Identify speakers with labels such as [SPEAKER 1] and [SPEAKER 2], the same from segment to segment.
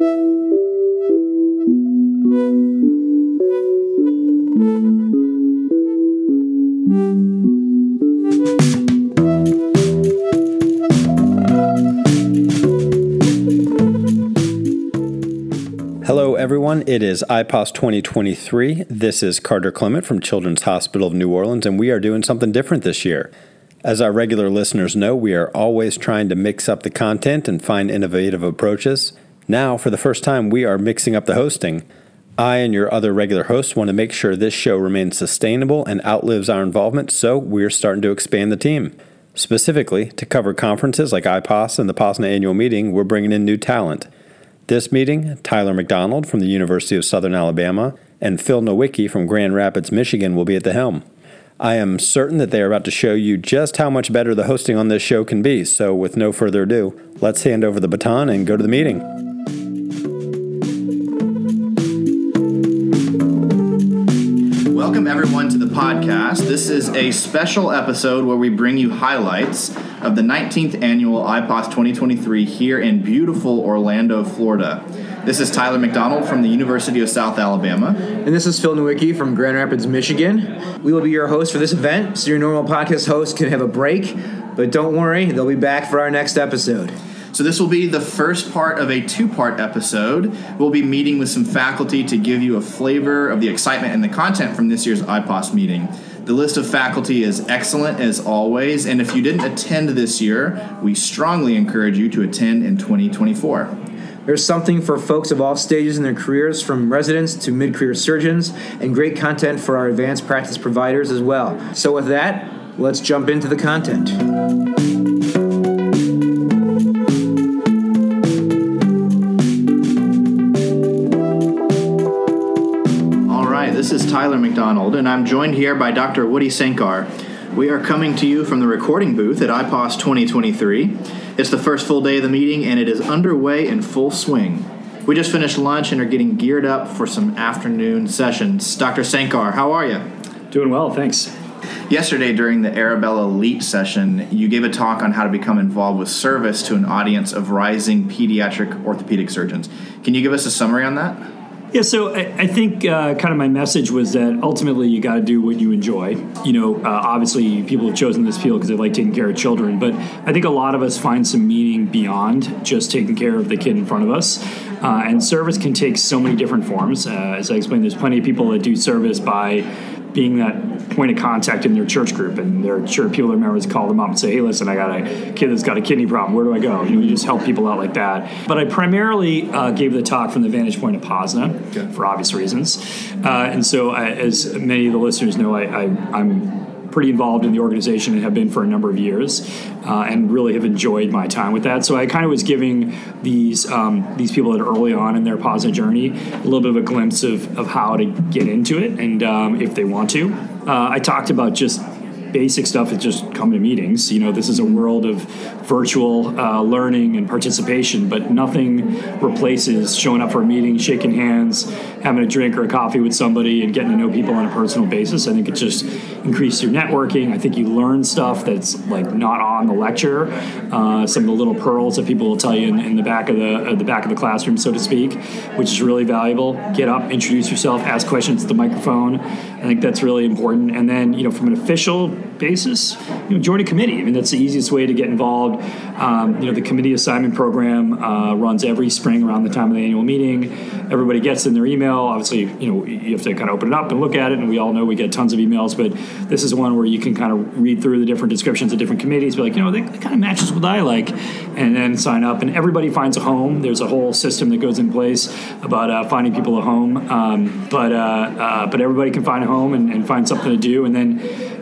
[SPEAKER 1] Hello, everyone. It is IPOS 2023. This is Carter Clement from Children's Hospital of New Orleans, and we are doing something different this year. As our regular listeners know, we are always trying to mix up the content and find innovative approaches. Now, for the first time, we are mixing up the hosting. I and your other regular hosts want to make sure this show remains sustainable and outlives our involvement, so we're starting to expand the team. Specifically, to cover conferences like IPOS and the POSNA annual meeting, we're bringing in new talent. This meeting, Tyler McDonald from the University of Southern Alabama and Phil Nowicki from Grand Rapids, Michigan will be at the helm. I am certain that they are about to show you just how much better the hosting on this show can be, so with no further ado, let's hand over the baton and go to the meeting.
[SPEAKER 2] Welcome, everyone, to the podcast. This is a special episode where we bring you highlights of the 19th annual IPOS 2023 here in beautiful Orlando, Florida. This is Tyler McDonald from the University of South Alabama.
[SPEAKER 3] And this is Phil Nowicki from Grand Rapids, Michigan. We will be your host for this event, so your normal podcast host can have a break, but don't worry, they'll be back for our next episode.
[SPEAKER 2] So, this will be the first part of a two part episode. We'll be meeting with some faculty to give you a flavor of the excitement and the content from this year's IPOS meeting. The list of faculty is excellent as always, and if you didn't attend this year, we strongly encourage you to attend in 2024.
[SPEAKER 3] There's something for folks of all stages in their careers, from residents to mid career surgeons, and great content for our advanced practice providers as well. So, with that, let's jump into the content.
[SPEAKER 2] Tyler McDonald, and I'm joined here by Dr. Woody Sankar. We are coming to you from the recording booth at IPOS 2023. It's the first full day of the meeting, and it is underway in full swing. We just finished lunch and are getting geared up for some afternoon sessions. Dr. Sankar, how are you?
[SPEAKER 4] Doing well, thanks.
[SPEAKER 2] Yesterday, during the Arabella Elite session, you gave a talk on how to become involved with service to an audience of rising pediatric orthopedic surgeons. Can you give us a summary on that?
[SPEAKER 4] Yeah, so I, I think uh, kind of my message was that ultimately you got to do what you enjoy. You know, uh, obviously people have chosen this field because they like taking care of children, but I think a lot of us find some meaning beyond just taking care of the kid in front of us. Uh, and service can take so many different forms. Uh, as I explained, there's plenty of people that do service by being that point of contact in their church group, and their church people, their members, call them up and say, "Hey, listen, I got a kid that's got a kidney problem. Where do I go?" You know, you just help people out like that. But I primarily uh, gave the talk from the vantage point of POSNA
[SPEAKER 2] Okay.
[SPEAKER 4] for obvious reasons, uh, and so I, as many of the listeners know, I, I, I'm pretty involved in the organization and have been for a number of years, uh, and really have enjoyed my time with that. So I kind of was giving these um, these people that are early on in their POSNA journey a little bit of a glimpse of, of how to get into it, and um, if they want to. Uh, I talked about just basic stuff is just come to meetings. You know, this is a world of virtual uh, learning and participation, but nothing replaces showing up for a meeting, shaking hands, having a drink or a coffee with somebody, and getting to know people on a personal basis. I think it just increases your networking. I think you learn stuff that's like not on the lecture. Uh, some of the little pearls that people will tell you in, in the back of the uh, the back of the classroom, so to speak, which is really valuable. Get up, introduce yourself, ask questions at the microphone. I think that's really important. And then, you know, from an official basis, you know, join a committee. I mean, that's the easiest way to get involved. Um, you know, the committee assignment program uh, runs every spring around the time of the annual meeting. Everybody gets in their email. Obviously, you know, you have to kind of open it up and look at it. And we all know we get tons of emails, but this is one where you can kind of read through the different descriptions of different committees, be like, you know, that, kind of matches what I like, and then sign up. And everybody finds a home. There's a whole system that goes in place about uh, finding people a home. Um, but uh, uh, but everybody can find a home and, and find something to do. And then,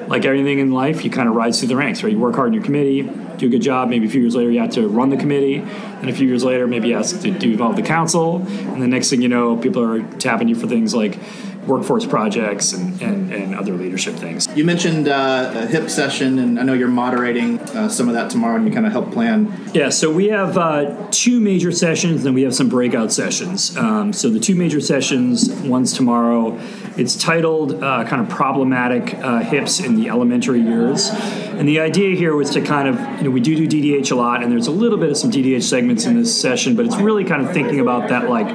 [SPEAKER 4] like everything in life, you kind of rise through the ranks, right? You work hard in your committee, do a good job. Maybe a few years later, you have to run the committee. And a few years later, maybe ask to do involve the council. And the next thing you know, people are tapping you for things like workforce projects and, and, and other leadership things.
[SPEAKER 2] You mentioned uh, a hip session, and I know you're moderating uh, some of that tomorrow, and you kind of help plan.
[SPEAKER 4] Yeah, so we have uh, two major sessions, and we have some breakout sessions. Um, so the two major sessions, one's tomorrow. It's titled uh, kind of problematic uh, hips in the elementary years, and the idea here was to kind of you know we do do DDH a lot, and there's a little bit of some DDH segments in this session, but it's really kind of thinking about that like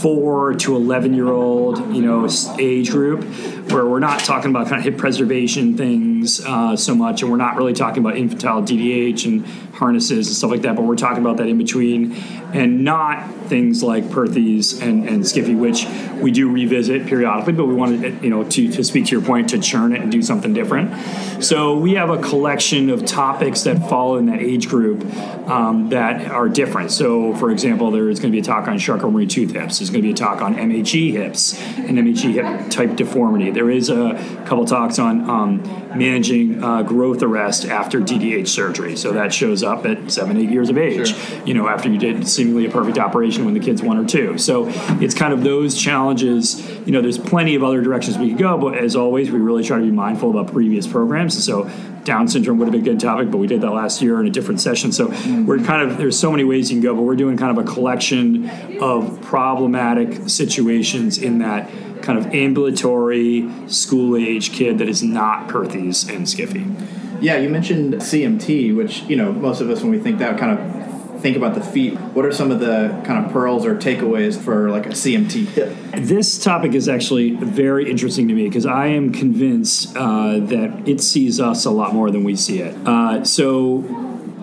[SPEAKER 4] four to 11 year old you know age group where we're not talking about kind of hip preservation things uh, so much and we're not really talking about infantile ddh and harnesses and stuff like that but we're talking about that in between and not things like Perthes and, and SCFE, which we do revisit periodically, but we wanted, you know, to, to speak to your point, to churn it and do something different. So we have a collection of topics that fall in that age group um, that are different. So, for example, there is going to be a talk on Charcot-Marie tooth hips. There's going to be a talk on MHE hips and MHE hip type deformity. There is a couple talks on um, managing uh, growth arrest after DDH surgery. So that shows up at seven, eight years of age, sure. you know, after you did seemingly a perfect operation when the kid's one or two. So it's kind of those challenges. You know, there's plenty of other directions we could go, but as always, we really try to be mindful about previous programs. And so Down syndrome would have been a good topic, but we did that last year in a different session. So we're kind of, there's so many ways you can go, but we're doing kind of a collection of problematic situations in that kind of ambulatory school age kid that is not Perthes and SCFE.
[SPEAKER 2] Yeah, you mentioned CMT, which, you know, most of us, when we think that kind of think about the feet, what are some of the kind of pearls or takeaways for like a CMT hip?
[SPEAKER 4] This topic is actually very interesting to me because I am convinced uh, that it sees us a lot more than we see it. Uh, so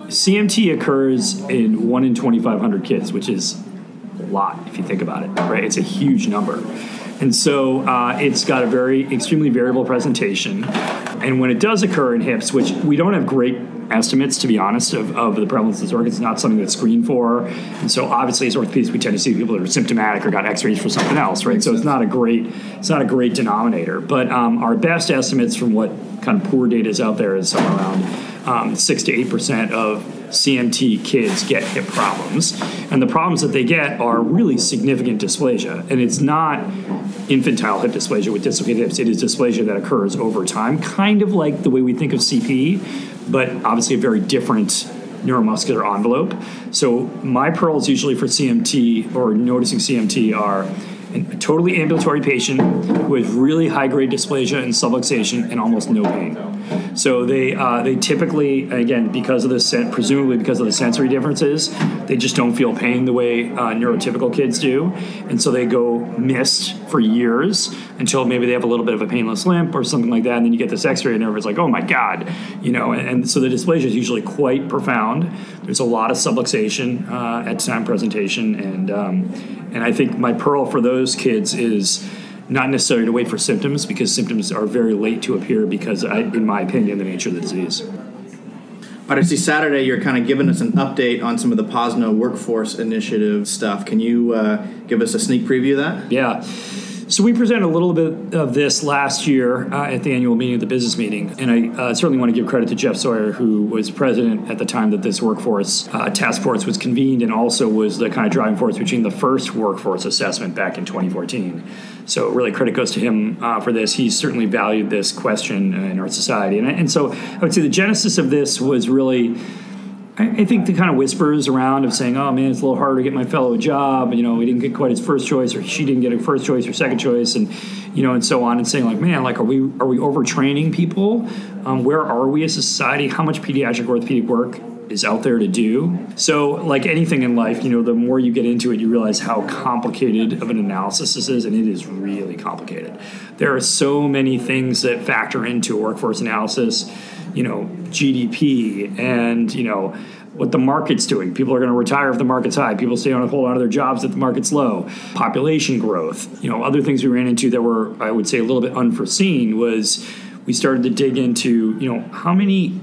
[SPEAKER 4] CMT occurs in 1 in 2,500 kids, which is a lot if you think about it, right? It's a huge number. And so uh, it's got a very extremely variable presentation. And when it does occur in hips, which we don't have great estimates, to be honest, of, of the prevalence of this organ. It's not something that's screened for. And so obviously as orthopedists we tend to see people that are symptomatic or got x-rays for something else, right? So it's not a great it's not a great denominator. But um, our best estimates from what kind of poor data is out there is somewhere around um, six to eight percent of CMT kids get hip problems. And the problems that they get are really significant dysplasia. And it's not infantile hip dysplasia with dislocated hips, it is dysplasia that occurs over time, kind of like the way we think of CP, but obviously a very different neuromuscular envelope. So my pearls usually for CMT or noticing CMT are a totally ambulatory patient with really high grade dysplasia and subluxation and almost no pain. So they uh, they typically again because of the presumably because of the sensory differences, they just don't feel pain the way uh, neurotypical kids do, and so they go missed for years until maybe they have a little bit of a painless limp or something like that, and then you get this X-ray and everyone's like, oh my god, you know, and, and so the dysplasia is usually quite profound. There's a lot of subluxation uh, at time presentation, and um, and I think my pearl for those kids is not necessarily to wait for symptoms because symptoms are very late to appear because, I, in my opinion, the nature of the disease.
[SPEAKER 2] Right, I see Saturday you're kind of giving us an update on some of the POSNA workforce initiative stuff. Can you uh, give us a sneak preview of that?
[SPEAKER 4] Yeah. So we presented a little bit of this last year uh, at the annual meeting of the business meeting, and I uh, certainly want to give credit to Jeff Sawyer, who was president at the time that this workforce uh, task force was convened, and also was the kind of driving force between the first workforce assessment back in 2014. So really, credit goes to him uh, for this. He certainly valued this question in our society, and, and so I would say the genesis of this was really I, think the kind of whispers around of saying, "Oh man, it's a little harder to get my fellow a job." You know, he didn't get quite his first choice, or she didn't get a first choice or second choice, and you know, and so on, and saying like, "Man, like, are we are we overtraining people? Um, where are we as a society? How much pediatric orthopedic work is out there to do. So, like anything in life, you know, the more you get into it, you realize how complicated of an analysis this is, and it is really complicated. There are so many things that factor into workforce analysis you know GDP and you know what the market's doing. People are going to retire if the market's high. People stay on a hold on to their jobs if the market's low. Population growth. You know, other things we ran into that were, I would say, a little bit unforeseen was we started to dig into, you know, how many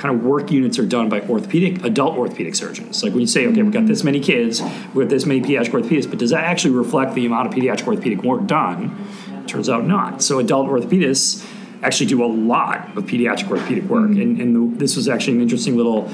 [SPEAKER 4] kind of work units are done by orthopedic adult orthopedic surgeons. Like when you say, okay, we've got this many kids, we have this many pediatric orthopedists, but does that actually reflect the amount of pediatric orthopedic work done? Turns out not. So adult orthopedists actually do a lot of pediatric orthopedic work. Mm-hmm. And, and the, this was actually an interesting little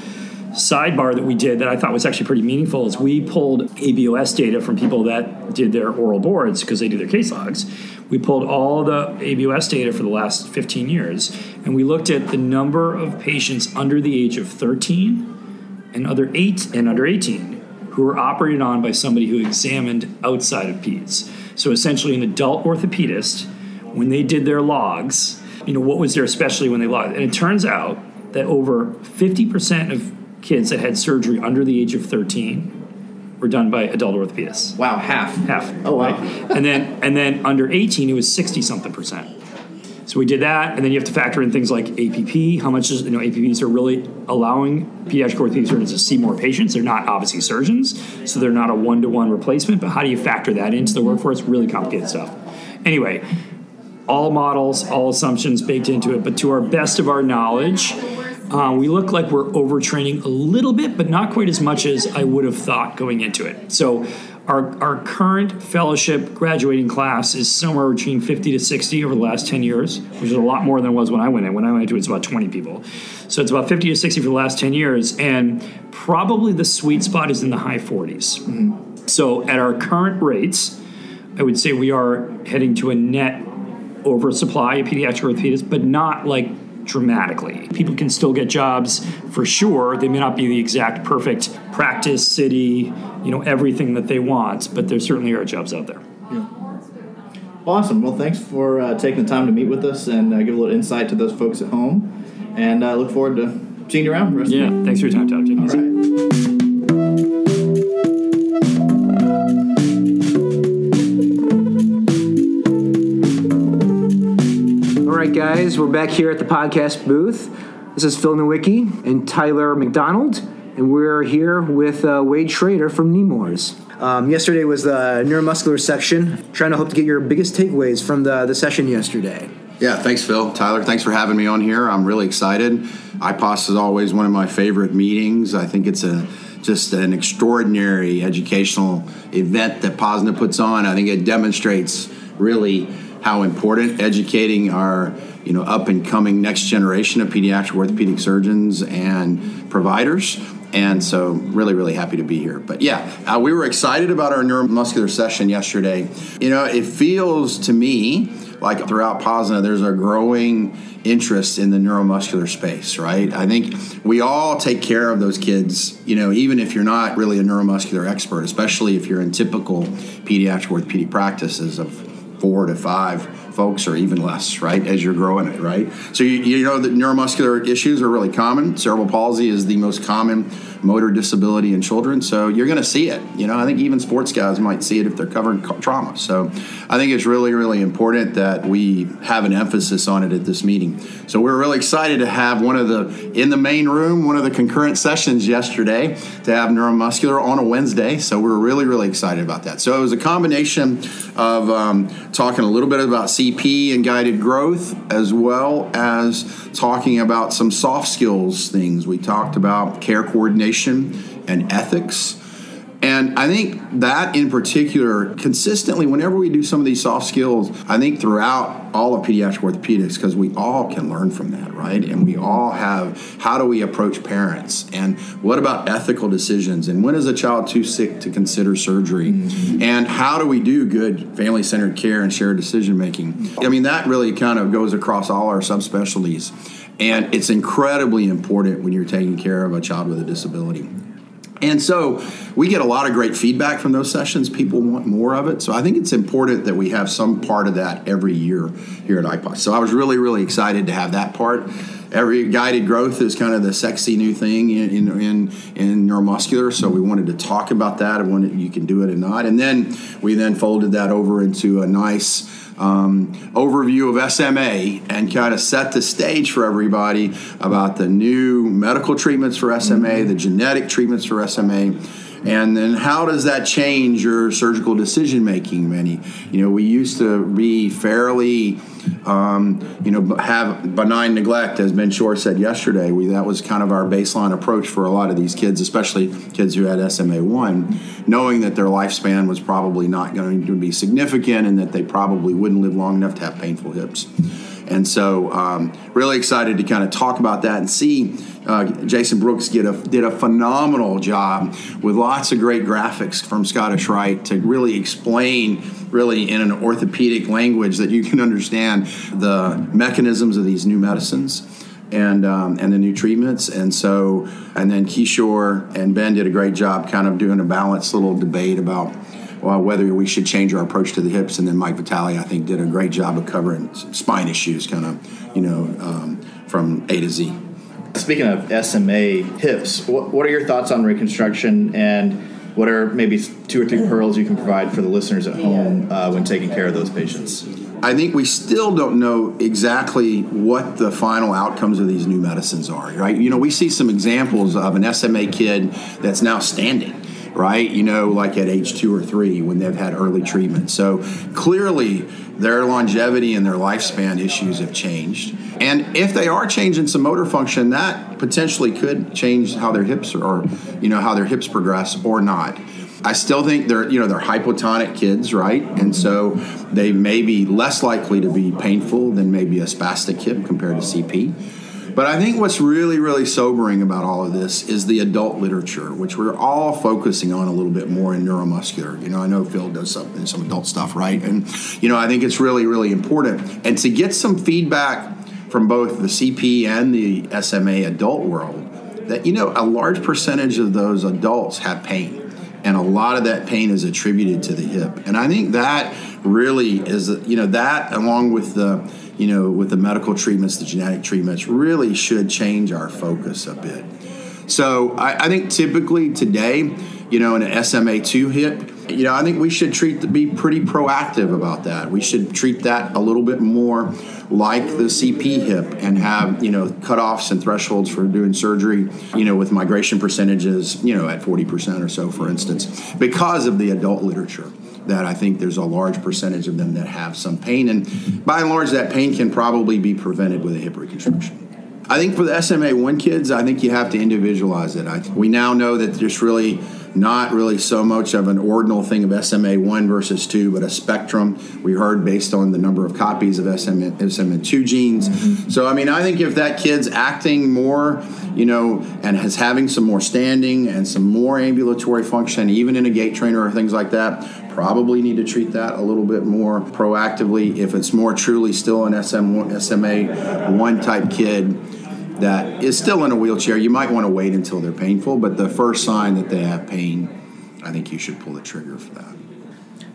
[SPEAKER 4] sidebar that we did that I thought was actually pretty meaningful is we pulled ABOS data from people that did their oral boards because they do their case logs. We pulled all the ABOS data for the last 15 years and we looked at the number of patients under the age of 13 and under 8 and under 18 who were operated on by somebody who examined outside of peds. So essentially an adult orthopedist when they did their logs, you know, what was their specialty when they logged? And it turns out that over 50% of kids that had surgery under the age of 13 were done by adult orthopedists.
[SPEAKER 2] Wow, half.
[SPEAKER 4] Half.
[SPEAKER 2] Oh wow.
[SPEAKER 4] Right? And then and then under 18 it was 60 something percent. So we did that, and then you have to factor in things like APP. How much is you know APPs are really allowing pediatric orthopedic surgeons to see more patients. They're not obviously surgeons, so they're not a one to one replacement. But how do you factor that into the workforce? Really complicated stuff. Anyway, all models, all assumptions baked into it. But to our best of our knowledge, uh, we look like we're overtraining a little bit, but not quite as much as I would have thought going into it. So, our, our current fellowship graduating class is somewhere between 50 to 60 over the last 10 years, which is a lot more than it was when I went in. When I went into it, it's about 20 people. So, it's about 50 to 60 for the last 10 years, and probably the sweet spot is in the high 40s. Mm-hmm. So, at our current rates, I would say we are heading to a net oversupply of pediatric orthopedists, but not like dramatically. People can still get jobs for sure. They may not be the exact perfect practice, city, you know, everything that they want, but there certainly are jobs out there. Yeah.
[SPEAKER 2] Awesome. Well, thanks for uh, taking the time to meet with us and uh, give a little insight to those folks at home. And I uh, look forward to seeing you around.
[SPEAKER 4] yeah. Thanks for your time, Todd. Take All right.
[SPEAKER 3] Guys. We're back here at the podcast booth. This is Phil Nowicki and Tyler McDonald, and we're here with uh, Wade Shrader from Nemours. Um, yesterday was the neuromuscular section. Trying to hope to get your biggest takeaways from the, the session yesterday.
[SPEAKER 5] Yeah, thanks, Phil. Tyler, thanks for having me on here. I'm really excited. IPOS is always one of my favorite meetings. I think it's a just an extraordinary educational event that POSNA puts on. I think it demonstrates really how important educating our you know up and coming next generation of pediatric orthopedic surgeons and providers. And so really really happy to be here. But yeah uh, we were excited about our neuromuscular session yesterday. You know it feels to me like throughout POSNA, there's a growing interest in the neuromuscular space, right? I think we all take care of those kids, you know, even if you're not really a neuromuscular expert, especially if you're in typical pediatric orthopedic practices of four to five folks or even less, right, as you're growing it, right? So you, you know that neuromuscular issues are really common. Cerebral palsy is the most common motor disability in children, so you're going to see it. You know, I think even sports guys might see it if they're covering trauma. So I think it's really, really important that we have an emphasis on it at this meeting. So we're really excited to have one of the, in the main room, one of the concurrent sessions yesterday to have neuromuscular on a Wednesday. So we're really, really excited about that. So it was a combination of um, talking a little bit about CP and guided growth, as well as talking about some soft skills things. We talked about care coordination and ethics and I think that in particular, consistently, whenever we do some of these soft skills, I think throughout all of pediatric orthopedics, because we all can learn from that, right? And we all have how do we approach parents? And what about ethical decisions? And when is a child too sick to consider surgery? Mm-hmm. And how do we do good family centered care and shared decision making? I mean, that really kind of goes across all our subspecialties. And it's incredibly important when you're taking care of a child with a disability. And so we get a lot of great feedback from those sessions. People want more of it. So I think it's important that we have some part of that every year here at IPOS. So I was really, really excited to have that part. Every guided growth is kind of the sexy new thing in, in, in, in neuromuscular. So we wanted to talk about that and when you can do it and not. And then we then folded that over into a nice um, overview of SMA and kind of set the stage for everybody about the new medical treatments for SMA, mm-hmm. the genetic treatments for SMA and then how does that change your surgical decision making many you know we used to be fairly um, you know have benign neglect as ben shore said yesterday we that was kind of our baseline approach for a lot of these kids especially kids who had sma1 knowing that their lifespan was probably not going to be significant and that they probably wouldn't live long enough to have painful hips And so, um, really excited to kind of talk about that and see uh, Jason Brooks did a, did a phenomenal job with lots of great graphics from Scottish Rite to really explain, really in an orthopedic language that you can understand the mechanisms of these new medicines and um, and the new treatments. And so, and then Kishore and Ben did a great job, kind of doing a balanced little debate about well, whether we should change our approach to the hips. And then Mike Vitale, I think, did a great job of covering spine issues, kind of, you know, um, from A to Z.
[SPEAKER 2] Speaking of SMA hips, what, what are your thoughts on reconstruction and what are maybe two or three pearls you can provide for the listeners at home uh, when taking care of those patients?
[SPEAKER 5] I think we still don't know exactly what the final outcomes of these new medicines are, right? You know, we see some examples of an SMA kid that's now standing right? You know, like at age two or three when they've had early treatment. So clearly, their longevity and their lifespan issues have changed. And if they are changing some motor function, that potentially could change how their hips are, or you know, how their hips progress or not. I still think they're you know they're hypotonic kids, right? And so they may be less likely to be painful than maybe a spastic hip compared to CP. But I think what's really, really sobering about all of this is the adult literature, which we're all focusing on a little bit more in neuromuscular. You know, I know Phil does some, some adult stuff, right? And, you know, I think it's really, really important. And to get some feedback from both the CP and the SMA adult world, that, you know, a large percentage of those adults have pain and a lot of that pain is attributed to the hip and i think that really is you know that along with the you know, with the medical treatments, the genetic treatments, really should change our focus a bit. So I, I think typically today, you know, in an SMA2 hip, you know, I think we should treat to be pretty proactive about that. We should treat that a little bit more like the CP hip and have, you know, cutoffs and thresholds for doing surgery, you know, with migration percentages, you know, at 40% or so, for instance, because of the adult literature that I think there's a large percentage of them that have some pain. And by and large, that pain can probably be prevented with a hip reconstruction. I think for the SMA1 kids, I think you have to individualize it. I, we now know that there's really not really so much of an ordinal thing of SMA 1 versus 2, but a spectrum. We heard based on the number of copies of SMA, SMA 2 genes. Mm-hmm. So, I mean, I think if that kid's acting more, you know, and has having some more standing and some more ambulatory function, even in a gait trainer or things like that, probably need to treat that a little bit more proactively. If it's more truly still an SM, SMA 1 type kid, that is still in a wheelchair, you might want to wait until they're painful. But the first sign that they have pain, I think you should pull the trigger for that.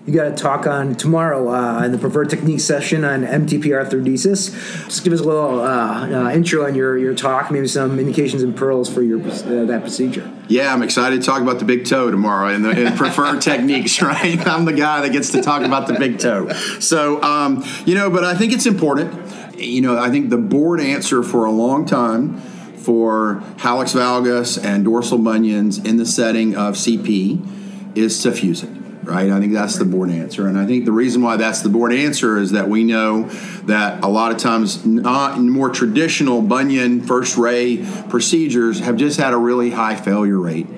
[SPEAKER 3] You got a talk on tomorrow uh, in the preferred technique session on MTP arthrodesis. Just give us a little uh, uh, intro on your, your talk, maybe some indications and pearls for your uh, that procedure.
[SPEAKER 5] Yeah, I'm excited to talk about the big toe tomorrow in the preferred techniques. Right, I'm the guy that gets to talk about the big toe. So um, you know, but I think it's important you know, I think the board answer for a long time for hallux valgus and dorsal bunions in the setting of CP is it, right? I think that's the board answer. And I think the reason why that's the board answer is that we know that a lot of times not more traditional bunion first ray procedures have just had a really high failure rate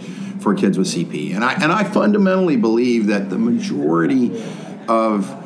[SPEAKER 5] for kids with CP. And I and I fundamentally believe that the majority of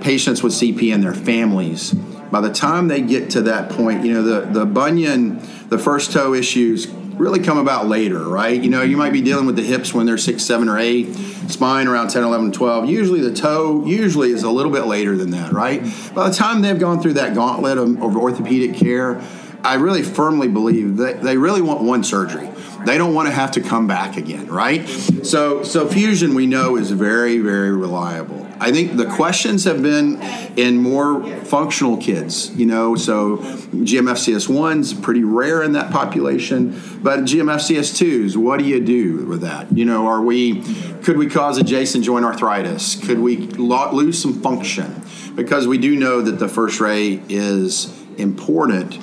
[SPEAKER 5] patients with CP and their families by the time they get to that point, you know, the, the bunion, the first toe issues really come about later, right? You know, you might be mm-hmm. dealing with the hips when they're six, seven, or eight, spine around 10, 11, 12. Usually the toe usually is a little bit later than that, right? Mm-hmm. By the time they've gone through that gauntlet of, of orthopedic care, I really firmly believe that they really want one surgery. They don't want to have to come back again, right? So, so fusion we know is very, very reliable. I think the questions have been in more functional kids, you know, so GMFCS1's pretty rare in that population, but GMFCS2s, what do you do with that? You know, are we, could we cause adjacent joint arthritis? Could we lose some function? Because we do know that the first ray is important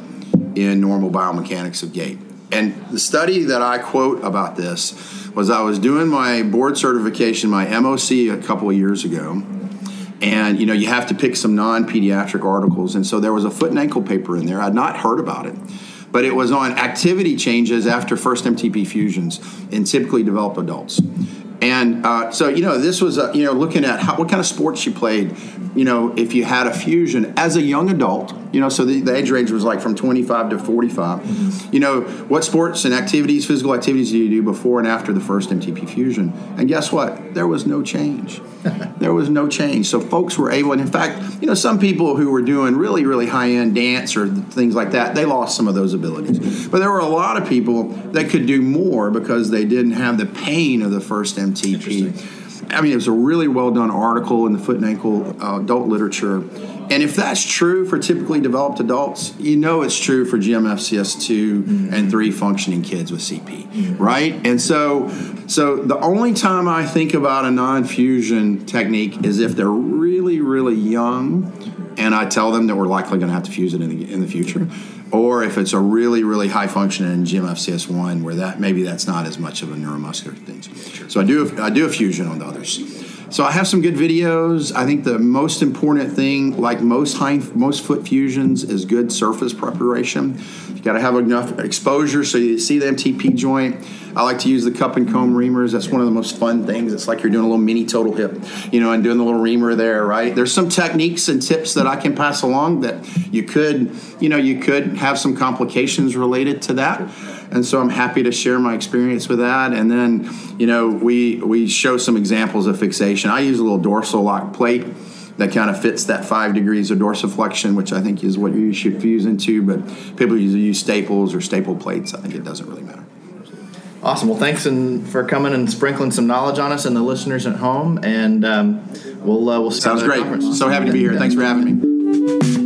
[SPEAKER 5] in normal biomechanics of gait. And the study that I quote about this was I was doing my board certification, my MOC, a couple of years ago. And you know, you have to pick some non-pediatric articles, and so there was a foot and ankle paper in there. I'd not heard about it, but it was on activity changes after first MTP fusions in typically developed adults. And uh, so, you know, this was, uh, you know, looking at how, what kind of sports you played, you know, if you had a fusion as a young adult, you know, so the, the age range was like from 25 to 45. Mm-hmm. You know, what sports and activities, physical activities do you do before and after the first MTP fusion? And guess what? There was no change. there was no change. So folks were able, and in fact, you know, some people who were doing really, really high end dance or things like that, they lost some of those abilities. But there were a lot of people that could do more because they didn't have the pain of the first MTP. I mean, it was a really well done article in the foot and ankle uh, adult literature. And if that's true for typically developed adults, you know it's true for GMFCS2 mm-hmm. and 3 functioning kids with CP, mm-hmm. right? And so so the only time I think about a non-fusion technique is if they're really really young and I tell them that we're likely going to have to fuse it in the, in the future or if it's a really really high functioning GMFCS1 where that maybe that's not as much of a neuromuscular thing. So I do I do a fusion on the others. So I have some good videos. I think the most important thing, like most high, most foot fusions, is good surface preparation. You got to have enough exposure so you see the MTP joint. I like to use the cup and cone reamers. That's one of the most fun things. It's like you're doing a little mini total hip, you know, and doing the little reamer there, right? There's some techniques and tips that I can pass along that you could, you know, you could have some complications related to that and so I'm happy to share my experience with that. And then, you know, we we show some examples of fixation. I use a little dorsal lock plate that kind of fits that five degrees of dorsiflexion, which I think is what you should fuse into. But people usually use staples or staple plates. I think it doesn't really matter.
[SPEAKER 2] Awesome. Well, thanks and for coming and sprinkling some knowledge on us and the listeners at home. And um, we'll uh, we'll
[SPEAKER 5] sounds great. So happy to be here. Thanks for having me.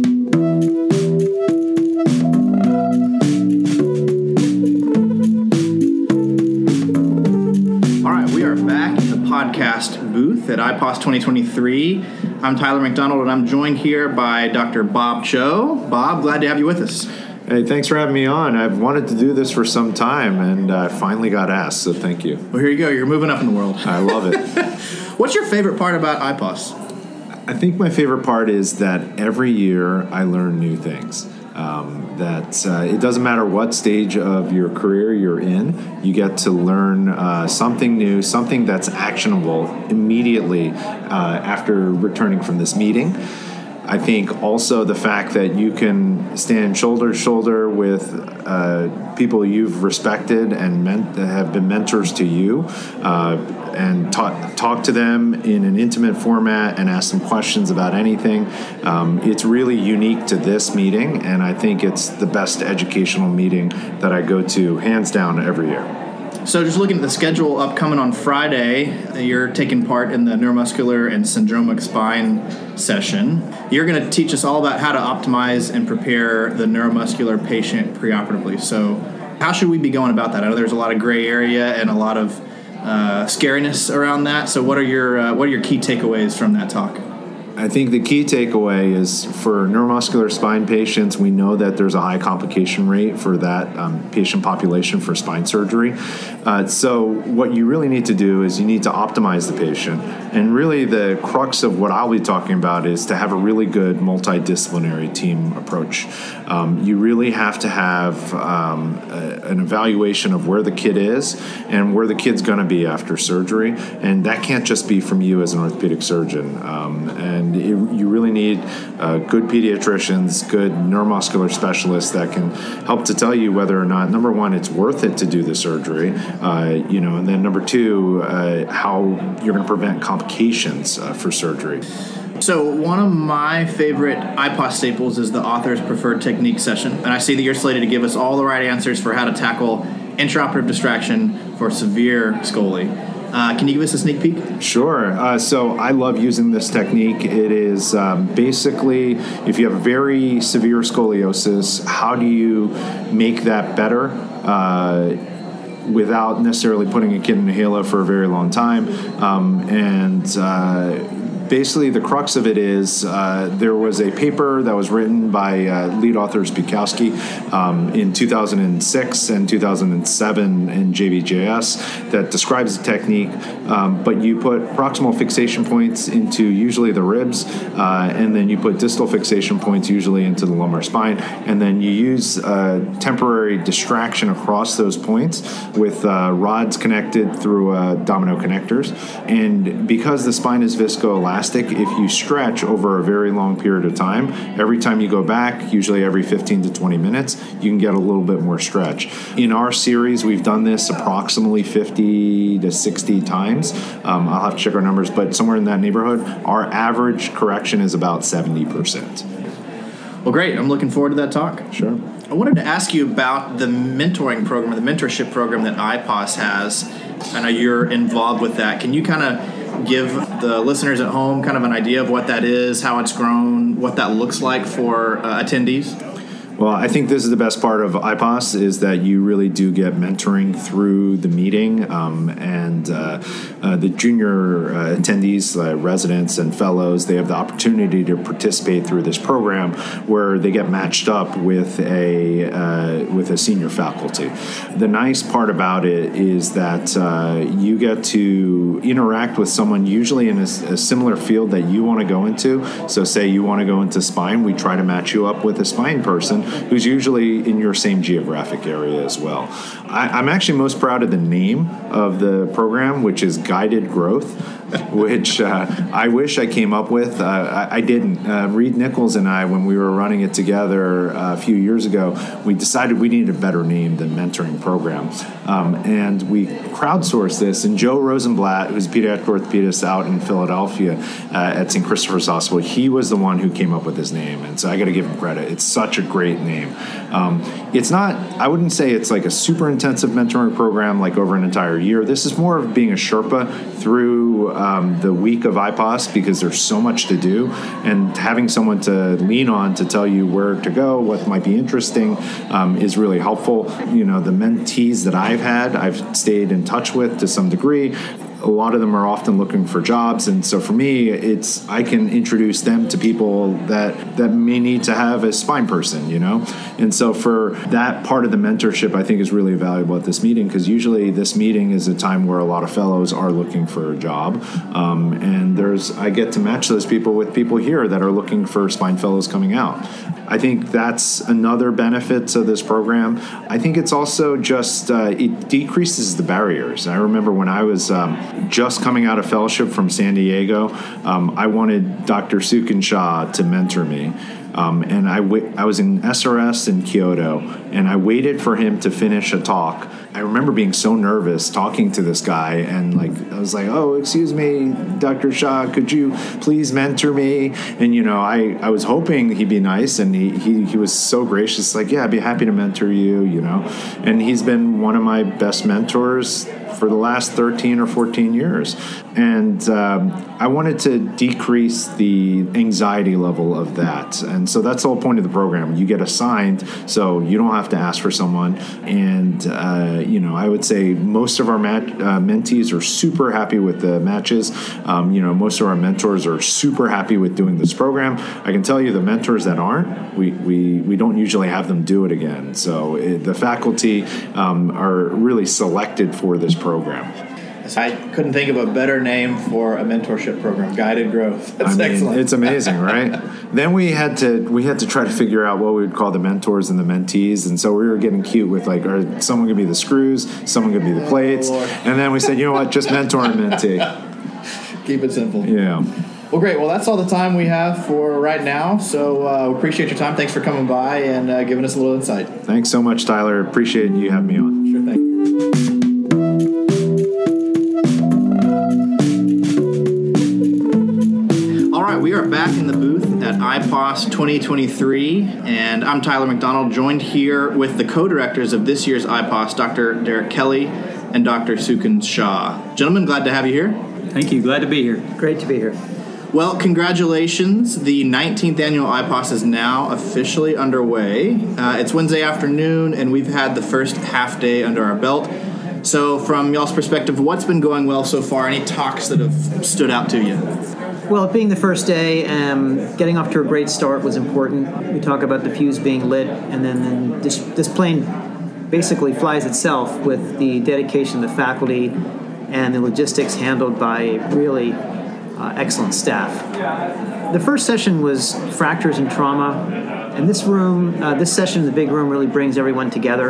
[SPEAKER 2] IPOS 2023. I'm Tyler McDonald, and I'm joined here by Dr. Bob Cho. Bob, glad to have you with us.
[SPEAKER 6] Hey, thanks for having me on. I've wanted to do this for some time, and I finally got asked, so thank you.
[SPEAKER 2] Well, here you go. You're moving up in the world.
[SPEAKER 6] I love it.
[SPEAKER 2] What's your favorite part about IPOS?
[SPEAKER 6] I think my favorite part is that every year I learn new things. Um, that uh, it doesn't matter what stage of your career you're in, you get to learn uh, something new, something that's actionable immediately uh, after returning from this meeting. I think also the fact that you can stand shoulder to shoulder with uh, people you've respected and meant, have been mentors to you, uh, and talk talk to them in an intimate format and ask them questions about anything. Um, it's really unique to this meeting, and I think it's the best educational meeting that I go to hands down every year.
[SPEAKER 2] So, just looking at the schedule upcoming on Friday, you're taking part in the neuromuscular and syndromic spine session. You're going to teach us all about how to optimize and prepare the neuromuscular patient preoperatively. So, how should we be going about that? I know there's a lot of gray area and a lot of uh, scariness around that. So, what are your uh, what are your key takeaways from that talk?
[SPEAKER 6] I think the key takeaway is for neuromuscular spine patients, we know that there's a high complication rate for that um, patient population for spine surgery. Uh, so, what you really need to do is you need to optimize the patient. And really, the crux of what I'll be talking about is to have a really good multidisciplinary team approach. Um, you really have to have um, a, an evaluation of where the kid is and where the kid's going to be after surgery. And that can't just be from you as an orthopedic surgeon. Um, and and it, you really need uh, good pediatricians, good neuromuscular specialists that can help to tell you whether or not number one it's worth it to do the surgery, uh, you know, and then number two uh, how you're going to prevent complications uh, for surgery.
[SPEAKER 2] So one of my favorite IPOS staples is the author's preferred technique session, and I see that you're slated to give us all the right answers for how to tackle intraoperative distraction for severe scoli. Uh, can you give us a sneak peek?
[SPEAKER 6] Sure. Uh, so I love using this technique. It is um, basically if you have very severe scoliosis, how do you make that better? Uh, without necessarily putting a kid in a halo for a very long time, um, and uh, basically, the crux of it is uh, there was a paper that was written by uh, lead author Buchowski um, in 2006 and 2007 in JBJS that describes the technique. Um, but you put proximal fixation points into usually the ribs, uh, and then you put distal fixation points usually into the lumbar spine, and then you use uh, temporary distraction across those points with uh, rods connected through uh, domino connectors. And because the spine is viscoelastic, if you stretch over a very long period of time, every time you go back, usually every 15 to 20 minutes, you can get a little bit more stretch. In our series, we've done this approximately 50 to 60 times. Um, I'll have to check our numbers, but somewhere in that neighborhood, our average correction is about 70%.
[SPEAKER 2] Well, great. I'm looking forward to that talk.
[SPEAKER 6] Sure.
[SPEAKER 2] I wanted to ask you about the mentoring program, the mentorship program that IPOS has. I know you're involved with that. Can you kind of give the listeners at home kind of an idea of what that is, how it's grown, what that looks like for uh, attendees?
[SPEAKER 6] Well, I think this is the best part of IPOS is that you really do get mentoring through the meeting, um, and uh, uh, the junior uh, attendees, uh, residents, and fellows they have the opportunity to participate through this program where they get matched up with a uh, with a senior faculty. The nice part about it is that uh, you get to interact with someone usually in a, a similar field that you want to go into. So, say you want to go into spine, we try to match you up with a spine person who's usually in your same geographic area as well. I, am actually most proud of the name of the program, which is Guided Growth, which uh, I wish I came up with. Uh, I, I, didn't. Uh, Reed Nichols and I, when we were running it together uh, a few years ago, we decided we needed a better name than Mentoring Program. Um, and we crowdsourced this. And Joe Rosenblatt, who's a pediatric orthopedist out in Philadelphia uh, at St. Christopher's Hospital, he was the one who came up with his name. And so I got to give him credit. It's such a great name. Um, it's not, I wouldn't say it's like a super intensive mentoring program like over an entire year. This is more of being a Sherpa through um, the week of IPOS because there's so much to do and having someone to lean on to tell you where to go, what might be interesting um, is really helpful. You know, the mentees that I've had, I've stayed in touch with to some degree a lot of them are often looking for jobs. And so for me it's i can introduce them to people that that may need to have a spine person you know? And so for that part of the mentorship i think is really valuable at this meeting because usually this meeting is a time where a lot of fellows are looking for a job. Um, and there's i get to match those people with people here that are looking for spine fellows coming out I think that's another benefit to this program. I think it's also just uh, it decreases the barriers. I remember when I was um, just coming out of fellowship from San Diego, um, I wanted Dr. Suken Shah to mentor me. Um, and I, w- I was in SRS in Kyoto, and I waited for him to finish a talk. I remember being so nervous talking to this guy, and like I was like, "Oh, excuse me, Dr. Shah, could you please mentor me?" And you know, I, I was hoping he'd be nice, and he, he he was so gracious, like, "Yeah, I'd be happy to mentor you," you know. And he's been one of my best mentors for the last 13 or 14 years. And um, I wanted to decrease the anxiety level of that. And so that's the whole point of the program. You get assigned, so you don't have to ask for someone. And, uh, you know, I would say most of our mat- uh, mentees are super happy with the matches. Um, you know, most of our mentors are super happy with doing this program. I can tell you the mentors that aren't, we, we, we don't usually have them do it again. So it, the faculty um, are really selected for this program.
[SPEAKER 2] I couldn't think of a better name for a mentorship program, Guided Growth. That's
[SPEAKER 6] I mean,
[SPEAKER 2] excellent.
[SPEAKER 6] It's amazing, right? then we had to we had to try to figure out what we would call the mentors and the mentees, and so we were getting cute with like, are someone gonna be the screws, someone gonna be the plates,
[SPEAKER 2] Oh,
[SPEAKER 6] and then we said, you know what, just mentor and mentee.
[SPEAKER 2] Keep it simple.
[SPEAKER 6] Yeah.
[SPEAKER 2] Well, great. Well, that's all the time we have for right now. So uh, appreciate your time. Thanks for coming by and uh, giving us a little insight.
[SPEAKER 6] Thanks so much, Tyler. Appreciate you having me on.
[SPEAKER 2] Sure thing. IPOS 2023, and I'm Tyler McDonald, joined here with the co-directors of this year's IPOS, Dr. Derek Kelly and Dr. Suken Shah. Gentlemen, glad to have you here.
[SPEAKER 7] Thank you. Glad to be here.
[SPEAKER 3] Great to be here.
[SPEAKER 2] Well, congratulations. The 19th annual IPOS is now officially underway. Uh, it's Wednesday afternoon, and we've had the first half day under our belt. So, from y'all's perspective, what's been going well so far? Any talks that have stood out to you?
[SPEAKER 3] Well, being the first day, um, getting off to a great start was important. We talk about the fuse being lit, and then, then this, this plane basically flies itself with the dedication of the faculty and the logistics handled by really uh, excellent staff. The first session was fractures and trauma, and this room, uh, this session in the big room, really brings everyone together.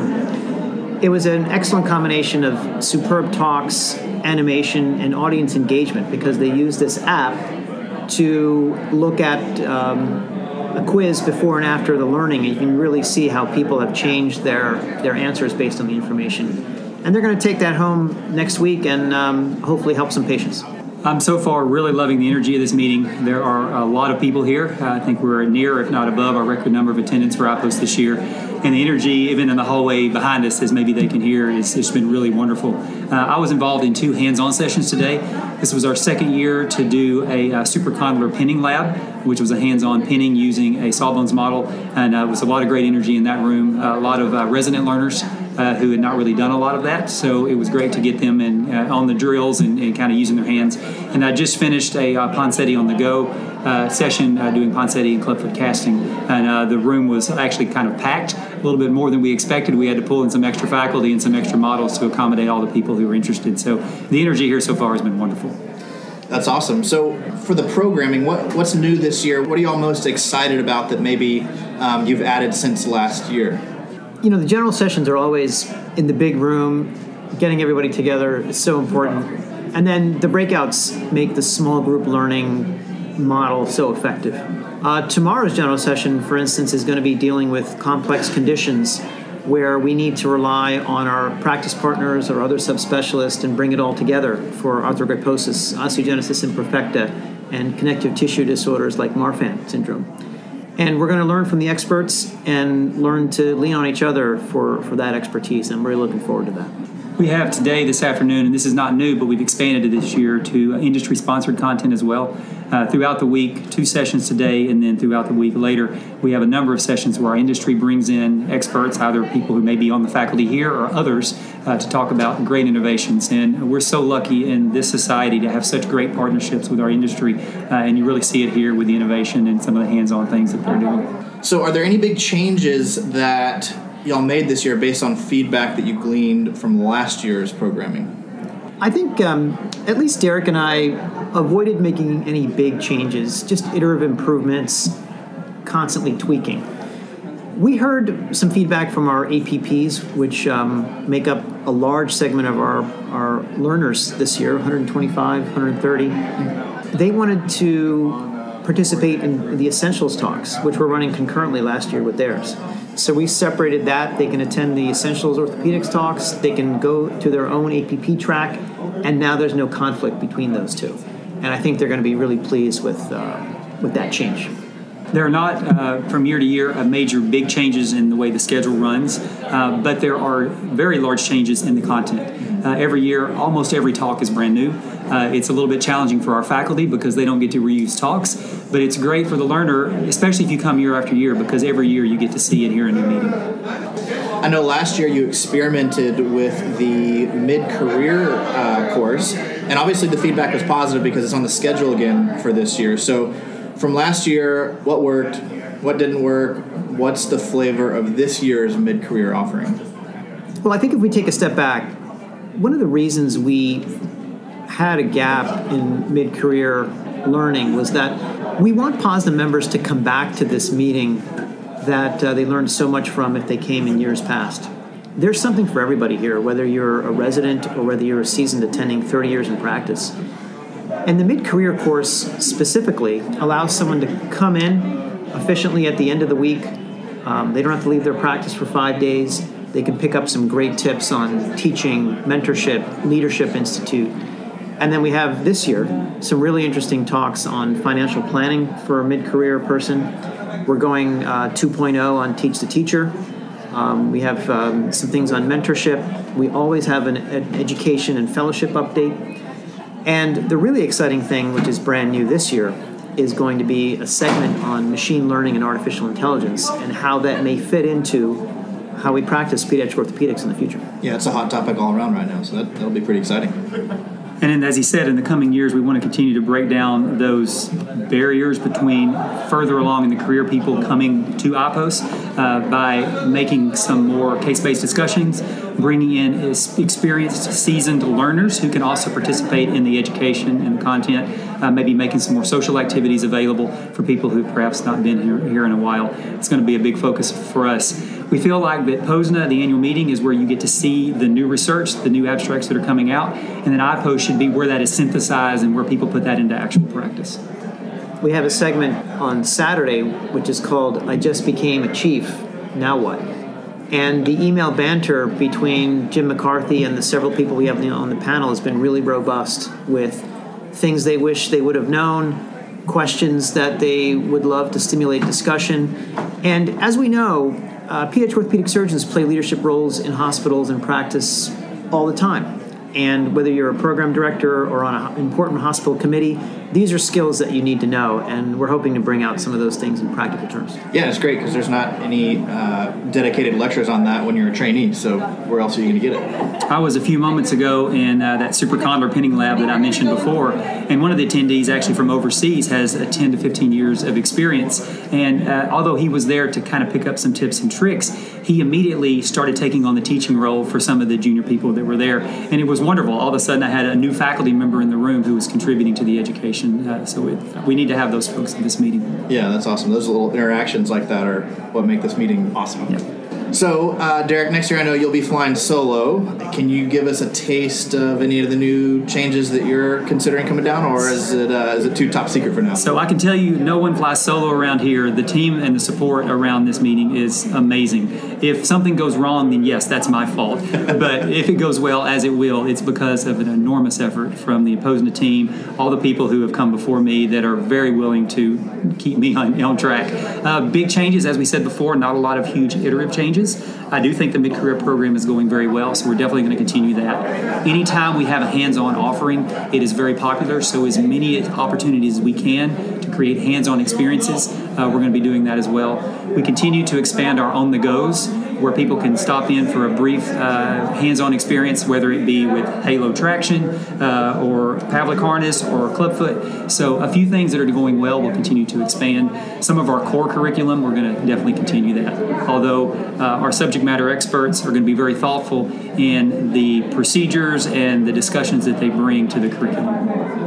[SPEAKER 3] It was an excellent combination of superb talks, animation, and audience engagement because they used this app to look at um, a quiz before and after the learning, and you can really see how people have changed their, their answers based on the information. And they're going to take that home next week and um, hopefully help some patients.
[SPEAKER 7] I'm so far really loving the energy of this meeting. There are a lot of people here. I think we're near, if not above, our record number of attendance for IPOS this year. And the energy, even in the hallway behind us, as maybe they can hear, is it's been really wonderful. Uh, I was involved in two hands-on sessions today. This was our second year to do a, a supracondylar pinning lab, which was a hands-on pinning using a sawbones model, and uh, it was a lot of great energy in that room. Uh, a lot of uh, resident learners uh, who had not really done a lot of that. So it was great to get them in, uh, on the drills and, and kind of using their hands. And I just finished a uh, Ponseti on the go uh, session uh, doing Ponseti and clubfoot casting. And uh, the room was actually kind of packed, a little bit more than we expected. We had to pull in some extra faculty and some extra models to accommodate all the people who were interested. So the energy here so far has been wonderful.
[SPEAKER 2] That's awesome. So, for the programming, what what's new this year? What are y'all most excited about that maybe um, you've added since last year?
[SPEAKER 3] You know, the general sessions are always in the big room, getting everybody together is so important. And then the breakouts make the small group learning model so effective. Uh, tomorrow's general session, for instance, is going to be dealing with complex conditions where we need to rely on our practice partners or other subspecialists and bring it all together for arthrogryposis, osteogenesis imperfecta, and connective tissue disorders like Marfan syndrome and we're going to learn from the experts and learn to lean on each other for, for that expertise. I'm really looking forward to that.
[SPEAKER 7] We have today, this afternoon, and this is not new, but we've expanded it this year to uh, industry sponsored content as well. Uh, throughout the week, two sessions today, and then throughout the week later, we have a number of sessions where our industry brings in experts, either people who may be on the faculty here or others, uh, to talk about great innovations. And we're so lucky in this society to have such great partnerships with our industry, uh, and you really see it here with the innovation and some of the hands on things that they're doing.
[SPEAKER 2] So, are there any big changes that y'all made this year based on feedback that you gleaned from last year's programming?
[SPEAKER 3] I think um, at least Derek and I avoided making any big changes, just iterative improvements, constantly tweaking. We heard some feedback from our APPs, which um, make up a large segment of our, our learners this year 125, 130. They wanted to participate in the essentials talks, which we're running concurrently last year with theirs. So we separated that. They can attend the Essentials Orthopedics talks, they can go to their own APP track, and now there's no conflict between those two. And I think they're going to be really pleased with, uh, with that change.
[SPEAKER 7] There are not, uh, from year to year, uh, major big changes in the way the schedule runs, uh, but there are very large changes in the content. Uh, every year, almost every talk is brand new. Uh, it's a little bit challenging for our faculty because they don't get to reuse talks, but it's great for the learner, especially if you come year after year, because every year you get to see and hear a new meeting.
[SPEAKER 2] I know last year you experimented with the mid career uh, course, and obviously the feedback was positive because it's on the schedule again for this year. So, from last year, what worked, what didn't work, what's the flavor of this year's mid career offering?
[SPEAKER 3] Well, I think if we take a step back, one of the reasons we had a gap in mid career learning was that we want POSNA members to come back to this meeting that uh, they learned so much from if they came in years past. There's something for everybody here, whether you're a resident or whether you're a seasoned attending 30 years in practice. And the mid career course specifically allows someone to come in efficiently at the end of the week. Um, they don't have to leave their practice for five days. They can pick up some great tips on teaching, mentorship, Leadership Institute, and then we have this year some really interesting talks on financial planning for a mid career person. We're going uh, 2.0 on Teach the Teacher. Um, we have um, some things on mentorship. We always have an, an education and fellowship update. And the really exciting thing, which is brand new this year, is going to be a segment on machine learning and artificial intelligence and how that may fit into how we practice pediatric orthopedics in the future.
[SPEAKER 2] Yeah, it's a hot topic all around right now, so that, that'll be pretty exciting.
[SPEAKER 7] And then, as he said, in the coming years, we want to continue to break down those barriers between further along in the career people coming to IPOS uh, by making some more case based discussions, bringing in experienced, seasoned learners who can also participate in the education and the content, uh, maybe making some more social activities available for people who perhaps not been here, here in a while. It's going to be a big focus for us. We feel like that POSNA, the annual meeting, is where you get to see the new research, the new abstracts that are coming out, and then IPOS should be where that is synthesized and where people put that into actual practice.
[SPEAKER 3] We have a segment on Saturday which is called I Just Became a Chief, Now What? And the email banter between Jim McCarthy and the several people we have on the panel has been really robust with things they wish they would have known, questions that they would love to stimulate discussion. And as we know, uh, pediatric orthopedic surgeons play leadership roles in hospitals and practice all the time. And whether you're a program director or on an important hospital committee, these are skills that you need to know, and we're hoping to bring out some of those things in practical terms.
[SPEAKER 2] Yeah, it's great because there's not any uh, dedicated lectures on that when you're a trainee. So where else are you going to get it?
[SPEAKER 7] I was a few moments ago in uh, that supracondylar pinning lab that I mentioned before, and one of the attendees, actually from overseas, has a 10 to 15 years of experience. And uh, although he was there to kind of pick up some tips and tricks, he immediately started taking on the teaching role for some of the junior people that were there, and it was wonderful. All of a sudden, I had a new faculty member in the room who was contributing to the education uh, so it, we need to have those folks in this meeting.
[SPEAKER 2] Yeah, that's awesome. Those little interactions like that are what make this meeting awesome. Yeah. So, uh, Derek, next year I know you'll be flying solo. Can you give us a taste of any of the new changes that you're considering coming down, or is it uh, is it too top secret for now?
[SPEAKER 7] So I can tell you, no one flies solo around here. The team and the support around this meeting is amazing. If something goes wrong, then yes, that's my fault. but if it goes well, as it will, it's because of an enormous effort from the opposing team, all the people who have come before me that are very willing to keep me on, on track. Uh, big changes, as we said before, not a lot of huge iterative changes changes. I do think the mid career program is going very well, so we're definitely going to continue that. Anytime we have a hands on offering, it is very popular, so as many opportunities as we can create hands on experiences, uh, we're going to be doing that as well. We continue to expand our on the goes where people can stop in for a brief uh, hands-on experience, whether it be with Halo traction uh, or Pavlik harness or clubfoot. So a few things that are going well will continue to expand. Some of our core curriculum, we're going to definitely continue that. Although uh, our subject matter experts are going to be very thoughtful in the procedures and the discussions that they bring to the curriculum.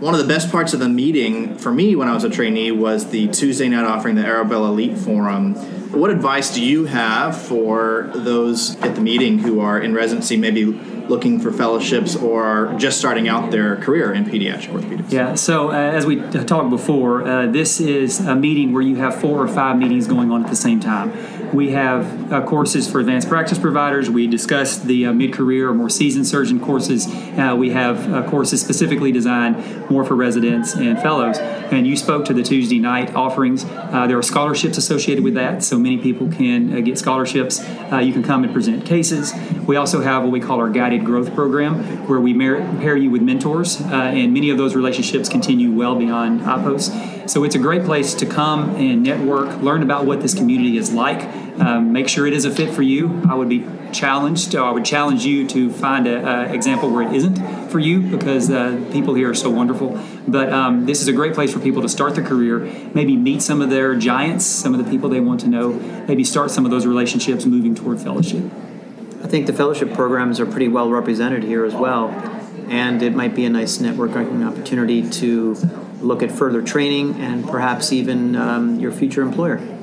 [SPEAKER 2] One of the best parts of the meeting for me when I was a trainee was the Tuesday night offering, the Arabella Elite Forum. What advice do you have for those at the meeting who are in residency, maybe looking for fellowships or just starting out their career in pediatric orthopedics?
[SPEAKER 7] Yeah, so uh, as we talked before, uh, this is a meeting where you have four or five meetings going on at the same time. We have uh, courses for advanced practice providers. We discussed the uh, mid career or more seasoned surgeon courses. Uh, we have uh, courses specifically designed more for residents and fellows. And you spoke to the Tuesday night offerings. Uh, there are scholarships associated with that, so many people can uh, get scholarships. you can come and present cases. We also have what we call our guided growth program, where we pair you with mentors, and many of those relationships continue well beyond IPOS. So it's a great place to come and network, learn about what this community is like, um, make sure it is a fit for you. I would be challenged, I would challenge you to find an example where it isn't for you because uh, people here are so wonderful. But um, this is a great place for people to start their career, maybe meet some of their giants, some of the people they want to know, maybe start some of those relationships moving toward fellowship.
[SPEAKER 3] I think the fellowship programs are pretty well represented here as well, and it might be a nice networking opportunity to look at further training and perhaps even um, your future employer.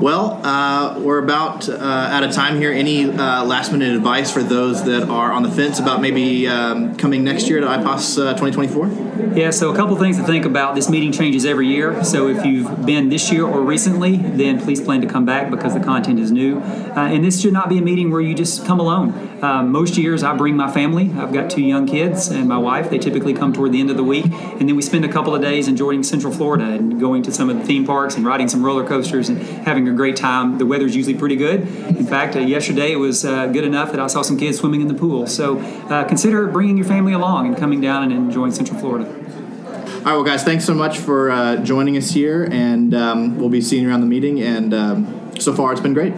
[SPEAKER 2] Well, uh, we're about uh, out of time here. Any uh, last minute advice for those that are on the fence about maybe um, coming next year to IPOS 2024? Uh,
[SPEAKER 7] yeah, so a couple things to think about. This meeting changes every year. So if you've been this year or recently, then please plan to come back because the content is new. Uh, and this should not be a meeting where you just come alone. Uh, most years I bring my family. I've got two young kids and my wife. They typically come toward the end of the week. And then we spend a couple of days enjoying Central Florida and going to some of the theme parks and riding some roller coasters and having a great time. The weather's usually pretty good. In fact, uh, yesterday it was uh, good enough that I saw some kids swimming in the pool. So uh, consider bringing your family along and coming down and enjoying Central Florida.
[SPEAKER 2] All right, well, guys, thanks so much for uh, joining us here, and um, we'll be seeing you around the meeting. And um, so far, it's been great.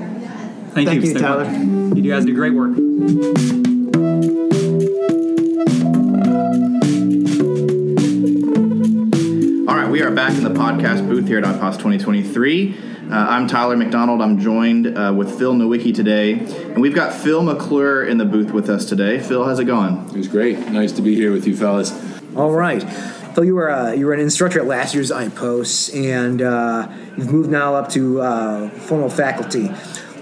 [SPEAKER 7] Thank,
[SPEAKER 3] Thank you, you Tyler.
[SPEAKER 7] You guys do great work.
[SPEAKER 2] All right, we are back in the podcast booth here at IPOS 2023. Uh, I'm Tyler McDonald. I'm joined uh, with Phil Nowicki today, and we've got Phil McClure in the booth with us today. Phil, how's it going?
[SPEAKER 8] It was great. Nice to be here with you, fellas.
[SPEAKER 3] All right. Phil, you were uh, you were an instructor at last year's IPOS, and uh, you've moved now up to uh, formal faculty.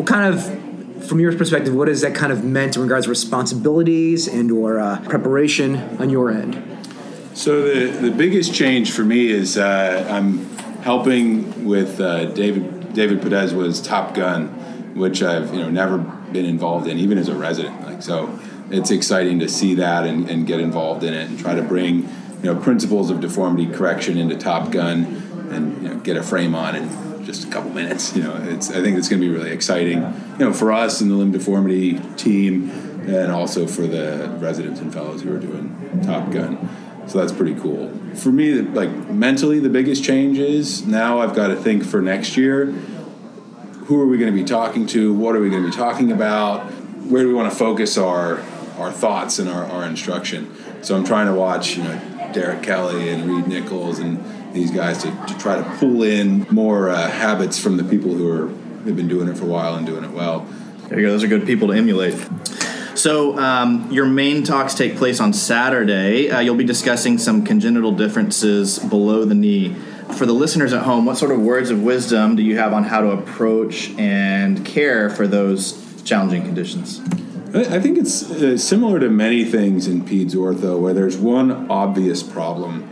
[SPEAKER 3] What kind of, from your perspective, what has that kind of meant in regards to responsibilities and or uh, preparation on your end?
[SPEAKER 8] So the the biggest change for me is uh, I'm helping with uh, David David Podeszwa Top Gun, which I've you know never been involved in, even as a resident. Like so, it's exciting to see that and, and get involved in it and try to bring you know principles of deformity correction into Top Gun and you know, get a frame on in just a couple minutes. You know, it's I think it's going to be really exciting. You know, for us in the limb deformity team, and also for the residents and fellows who are doing Top Gun. So that's pretty cool. For me, like mentally, the biggest change is now I've got to think for next year. Who are we going to be talking to? What are we going to be talking about? Where do we want to focus our our thoughts and our, our instruction? So I'm trying to watch, you know, Derek Kelly and Reed Nichols and these guys to, to try to pull in more uh, habits from the people who are have been doing it for a while and doing it well.
[SPEAKER 2] There you go. Those are good people to emulate. So, um, your main talks take place on Saturday. Uh, you'll be discussing some congenital differences below the knee. For the listeners at home, what sort of words of wisdom do you have on how to approach and care for those challenging conditions?
[SPEAKER 8] I I think it's uh, similar to many things in peds ortho, where there's one obvious problem,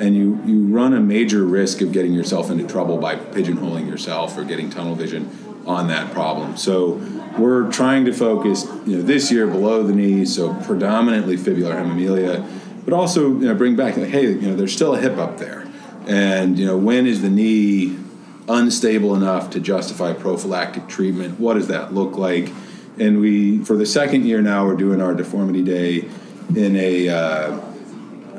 [SPEAKER 8] and you, you run a major risk of getting yourself into trouble by pigeonholing yourself or getting tunnel vision on that problem. So we're trying to focus, you know, this year below the knee, so predominantly fibular hemimelia, but also you know bring back, like, hey, you know, there's still a hip up there, and you know, when is the knee unstable enough to justify prophylactic treatment? What does that look like? And we, for the second year now, we're doing our deformity day in a uh,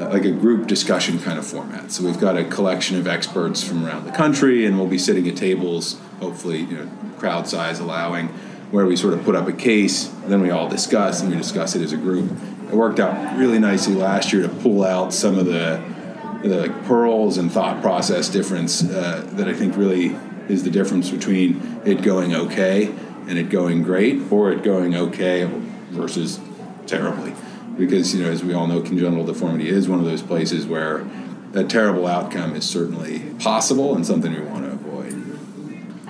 [SPEAKER 8] like a group discussion kind of format. So we've got a collection of experts from around the country, and we'll be sitting at tables, hopefully, you know, crowd size allowing, where we sort of put up a case, then we all discuss, and we discuss it as a group. It worked out really nicely last year to pull out some of the the pearls and thought process difference uh, that I think really is the difference between it going okay and it going great, or it going okay versus terribly because you know as we all know congenital deformity is one of those places where a terrible outcome is certainly possible and something we want to avoid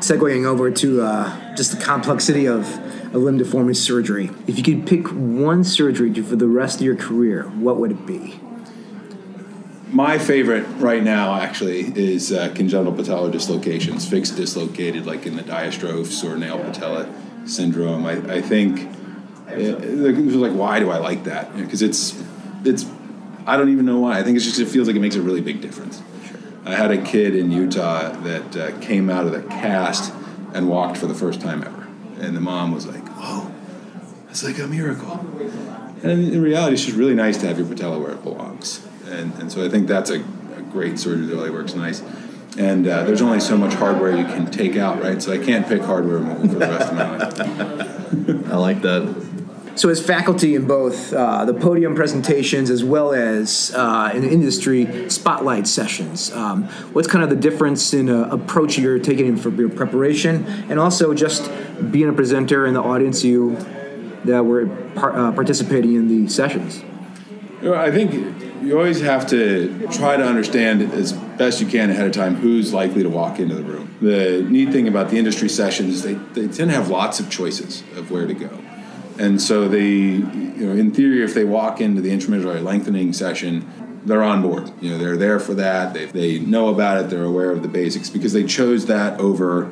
[SPEAKER 3] segueing over to uh, just the complexity of, a limb deformity surgery. If you could pick one surgery for the rest of your career, what would it be?
[SPEAKER 8] my favorite right now actually is uh, congenital patellar dislocations fixed dislocated like in the diastrophics or nail patella syndrome i, I think it, it was like why do i like that because it's it's i don't even know why i think it's just it feels like it makes a really big difference I had a kid in Utah that uh, came out of the cast and walked for the first time ever. And the mom was like, "Whoa, that's like a miracle." And in reality, it's just really nice to have your patella where it belongs. And, and so I think that's a, a great surgery that really works nice. And uh, there's only so much hardware you can take out, right? So I can't pick hardware for the rest of my life.
[SPEAKER 2] I like that.
[SPEAKER 3] So, as faculty in both uh, the podium presentations as well as uh, in the industry spotlight sessions, um, what's kind of the difference in uh, approach you're taking for your preparation, and also just being a presenter in the audience you that were par- uh, participating in the sessions?
[SPEAKER 8] You know, I think you always have to try to understand as best you can ahead of time who's likely to walk into the room. The neat thing about the industry sessions is they, they tend to have lots of choices of where to go. And so they, you know, in theory, if they walk into the intramedullary lengthening session, they're on board. You know, they're there for that. They, they know about it. They're aware of the basics because they chose that over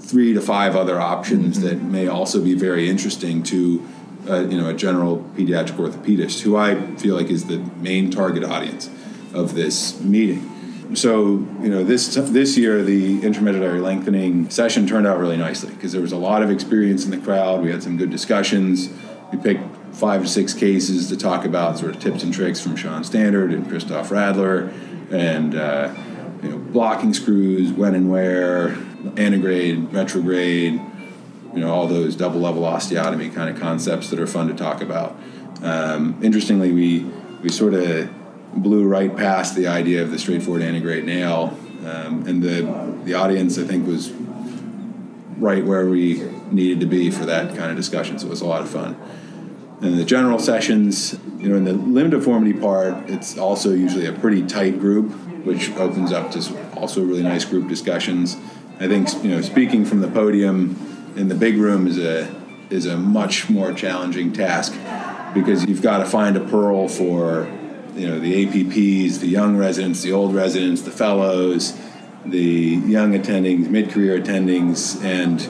[SPEAKER 8] three to five other options that may also be very interesting to, uh, you know, a general pediatric orthopedist, who I feel like is the main target audience of this meeting. So, you know, this this year the intramedullary lengthening session turned out really nicely because there was a lot of experience in the crowd. We had some good discussions. We picked five to six cases to talk about sort of tips and tricks from Shawn Standard and Christof Radler, and uh, you know, blocking screws, when and where, antegrade, retrograde, you know, all those double level osteotomy kind of concepts that are fun to talk about. Um, interestingly, we we sort of blew right past the idea of the straightforward antegrade nail, um, and the the audience I think was right where we needed to be for that kind of discussion. So it was a lot of fun. And the general sessions, you know, in the limb deformity part, it's also usually a pretty tight group, which opens up to also really nice group discussions. I think you know, speaking from the podium in the big room is a is a much more challenging task because you've got to find a pearl for you know the APPs, the young residents, the old residents, the fellows, the young attendings, mid-career attendings, and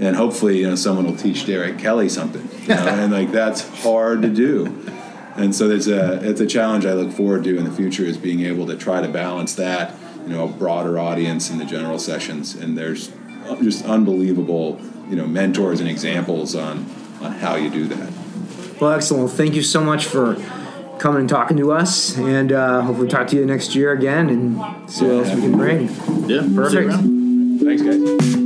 [SPEAKER 8] and hopefully you know someone will teach Derek Kelly something, you know, and like that's hard to do. And so there's a it's a challenge I look forward to in the future is being able to try to balance that, you know, a broader audience in the general sessions, and there's just unbelievable you know mentors and examples on on how you do that.
[SPEAKER 3] Well, excellent. Thank you so much for coming and talking to us, and uh, hopefully talk to you next year again and see what else we can bring.
[SPEAKER 2] Yeah,
[SPEAKER 3] Perfect.
[SPEAKER 8] Thanks, guys.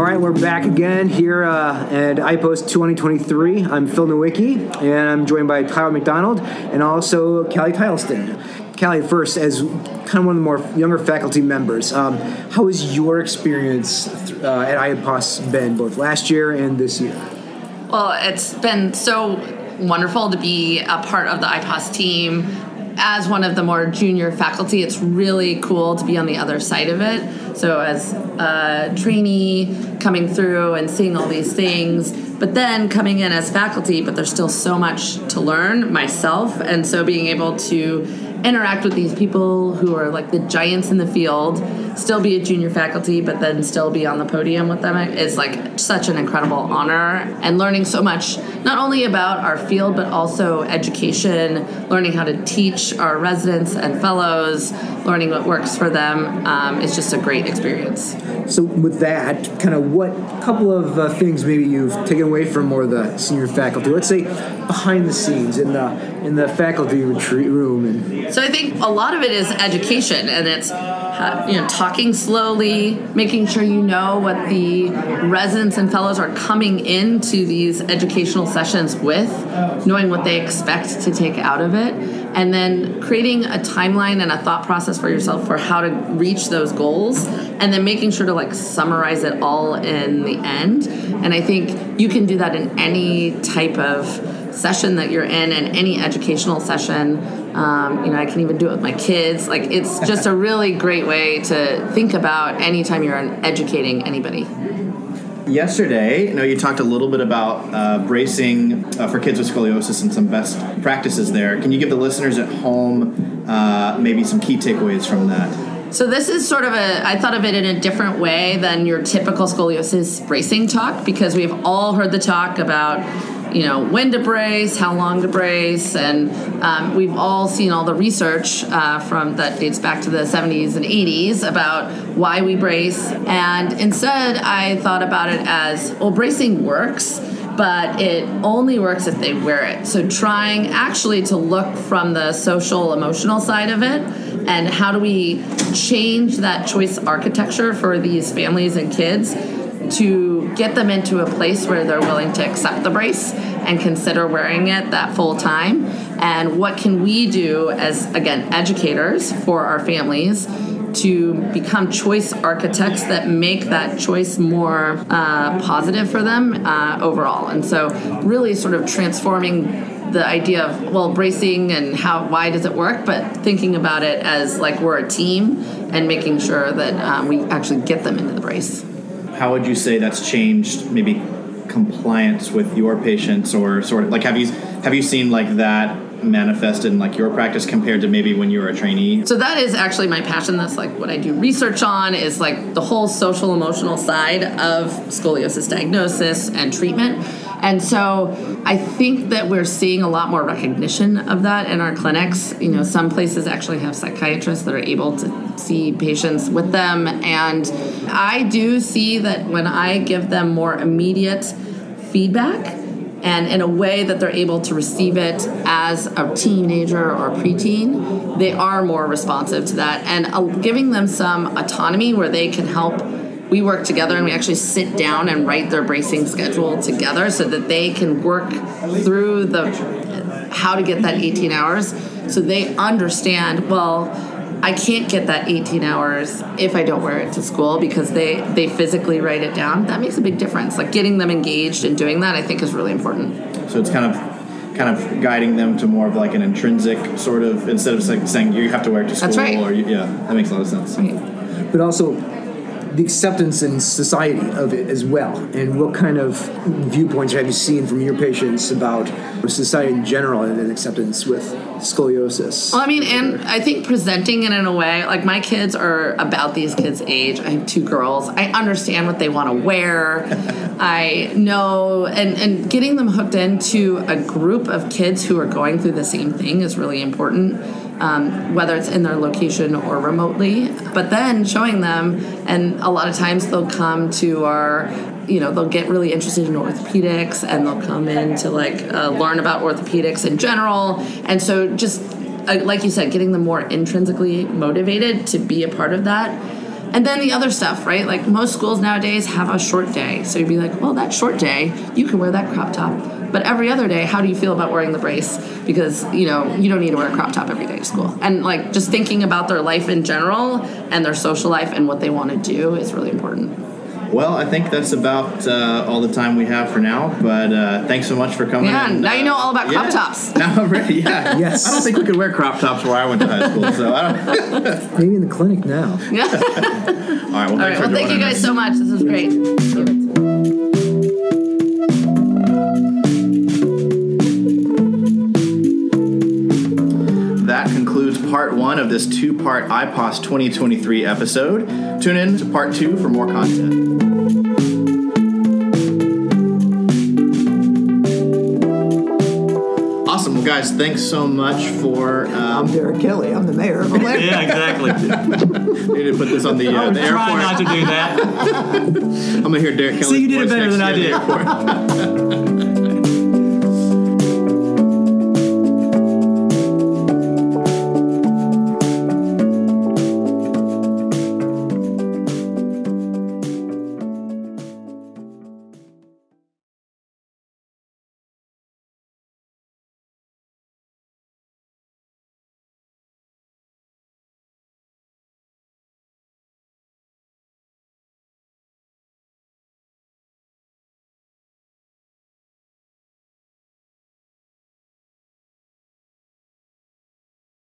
[SPEAKER 3] All right, we're back again here uh, at IPOS 2023. I'm Phil Nowicki, and I'm joined by Tyler McDonald and also Kali Tileston. Kali, first, as kind of one of the more younger faculty members, um, how has your experience uh, at IPOS been both last year and this year?
[SPEAKER 9] Well, it's been so wonderful to be a part of the IPOS team. As one of the more junior faculty, it's really cool to be on the other side of it. So, as a trainee coming through and seeing all these things, but then coming in as faculty, but there's still so much to learn myself. And so, being able to interact with these people who are like the giants in the field, still be a junior faculty, but then still be on the podium with them is like such an incredible honor. And learning so much, not only about our field, but also education, learning how to teach our residents and fellows, learning what works for them um, is just a great experience.
[SPEAKER 3] So, with that, kind of what couple of uh, things maybe you've taken away from more of the senior faculty? Let's say behind the scenes in the in the faculty retreat room and
[SPEAKER 9] So I think a lot of it is education, and it's uh, you know talking slowly, making sure you know what the residents and fellows are coming into these educational sessions with, knowing what they expect to take out of it, and then creating a timeline and a thought process for yourself for how to reach those goals, and then making sure to like summarize it all in the end. And I think you can do that in any type of session that you're in and any educational session. Um, you know, I can even do it with my kids. Like, it's just a really great way to think about anytime you're educating anybody.
[SPEAKER 2] Yesterday, you know, you talked a little bit about uh, bracing uh, for kids with scoliosis and some best practices there. Can you give the listeners at home uh, maybe some key takeaways from that?
[SPEAKER 9] So this is sort of a I thought of it in a different way than your typical scoliosis bracing talk because we've all heard the talk about you know when to brace, how long to brace, and um, we've all seen all the research uh, from that dates back to the 70s and 80s about why we brace. And instead, I thought about it as well, bracing works but it only works if they wear it. So trying actually to look from the social emotional side of it and how do we change that choice architecture for these families and kids to get them into a place where they're willing to accept the brace and consider wearing it that full time and what can we do as again educators for our families to become choice architects that make that choice more uh, positive for them uh, overall. And so, really, sort of transforming the idea of well bracing and how why does it work, but thinking about it as like we're a team and making sure that um, we actually get them into the brace.
[SPEAKER 2] How would you say that's changed maybe compliance with your patients or sort of like have you have you seen like that manifested in like your practice compared to maybe when you were a trainee?
[SPEAKER 9] So that is actually my passion. That's like what I do research on is like the whole social emotional side of scoliosis diagnosis and treatment. And so I think that we're seeing a lot more recognition of that in our clinics. You know, some places actually have psychiatrists that are able to see patients with them. And I do see that when I give them more immediate feedback, and in a way that they're able to receive it as a teenager or a preteen, they are more responsive to that and uh, giving them some autonomy where they can help we work together and we actually sit down and write their bracing schedule together so that they can work through the how to get that 18 hours so they understand well I can't get that 18 hours if I don't wear it to school because they they physically write it down. That makes a big difference. Like getting them engaged and doing that, I think, is really important.
[SPEAKER 2] So it's kind of kind of guiding them to more of like an intrinsic sort of instead of like saying you have to wear it to school
[SPEAKER 9] That's right.
[SPEAKER 2] or you, yeah, that makes a lot of sense.
[SPEAKER 3] but also the acceptance in society of it as well. And what kind of viewpoints have you seen from your patients about society in general and acceptance with scoliosis?
[SPEAKER 9] Well, I mean, and I think presenting it in a way like my kids are about these kids' age. I have two girls. I understand what they want to wear. I know, and and getting them hooked into a group of kids who are going through the same thing is really important. Um, whether it's in their location or remotely, but then showing them, and a lot of times they'll come to our you know they'll get really interested in orthopedics and they'll come in to like uh, learn about orthopedics in general. And so just uh, like you said getting them more intrinsically motivated to be a part of that and then the other stuff right? Like most schools nowadays have a short day. So you'd be like well that short day you can wear that crop top. But every other day how do you feel about wearing the brace? Because you know you don't need to wear a crop top every day to school. And like just thinking about their life in general and their social life and what they want to do is really important
[SPEAKER 2] Well, I think that's about uh, all the time we have for now. But uh, thanks so much for coming.
[SPEAKER 9] Yeah,
[SPEAKER 2] and,
[SPEAKER 9] now you know all about crop
[SPEAKER 2] yeah.
[SPEAKER 9] tops.
[SPEAKER 2] Now I'm ready. Yeah.
[SPEAKER 3] Yes.
[SPEAKER 2] I don't think we could wear crop tops where I went to high school. So I don't.
[SPEAKER 3] Maybe in the clinic now.
[SPEAKER 9] Yeah.
[SPEAKER 2] All right. Well,
[SPEAKER 9] All
[SPEAKER 2] thanks
[SPEAKER 9] right.
[SPEAKER 2] for
[SPEAKER 9] Well, thank you guys
[SPEAKER 2] us.
[SPEAKER 9] so much. This is great.
[SPEAKER 2] Part one of this two-part IPOS 2023 episode. Tune in to part two for more content. Awesome. Well, guys, thanks so much for.
[SPEAKER 3] I'm
[SPEAKER 2] Um,
[SPEAKER 3] Derek Kelly. I'm the mayor of Atlanta.
[SPEAKER 7] Yeah, exactly.
[SPEAKER 2] we need to put this on the, uh, the
[SPEAKER 7] Try
[SPEAKER 2] airport.
[SPEAKER 7] not to do that.
[SPEAKER 2] I'm gonna hear Derek Kelly.
[SPEAKER 7] See, you did it better than I did.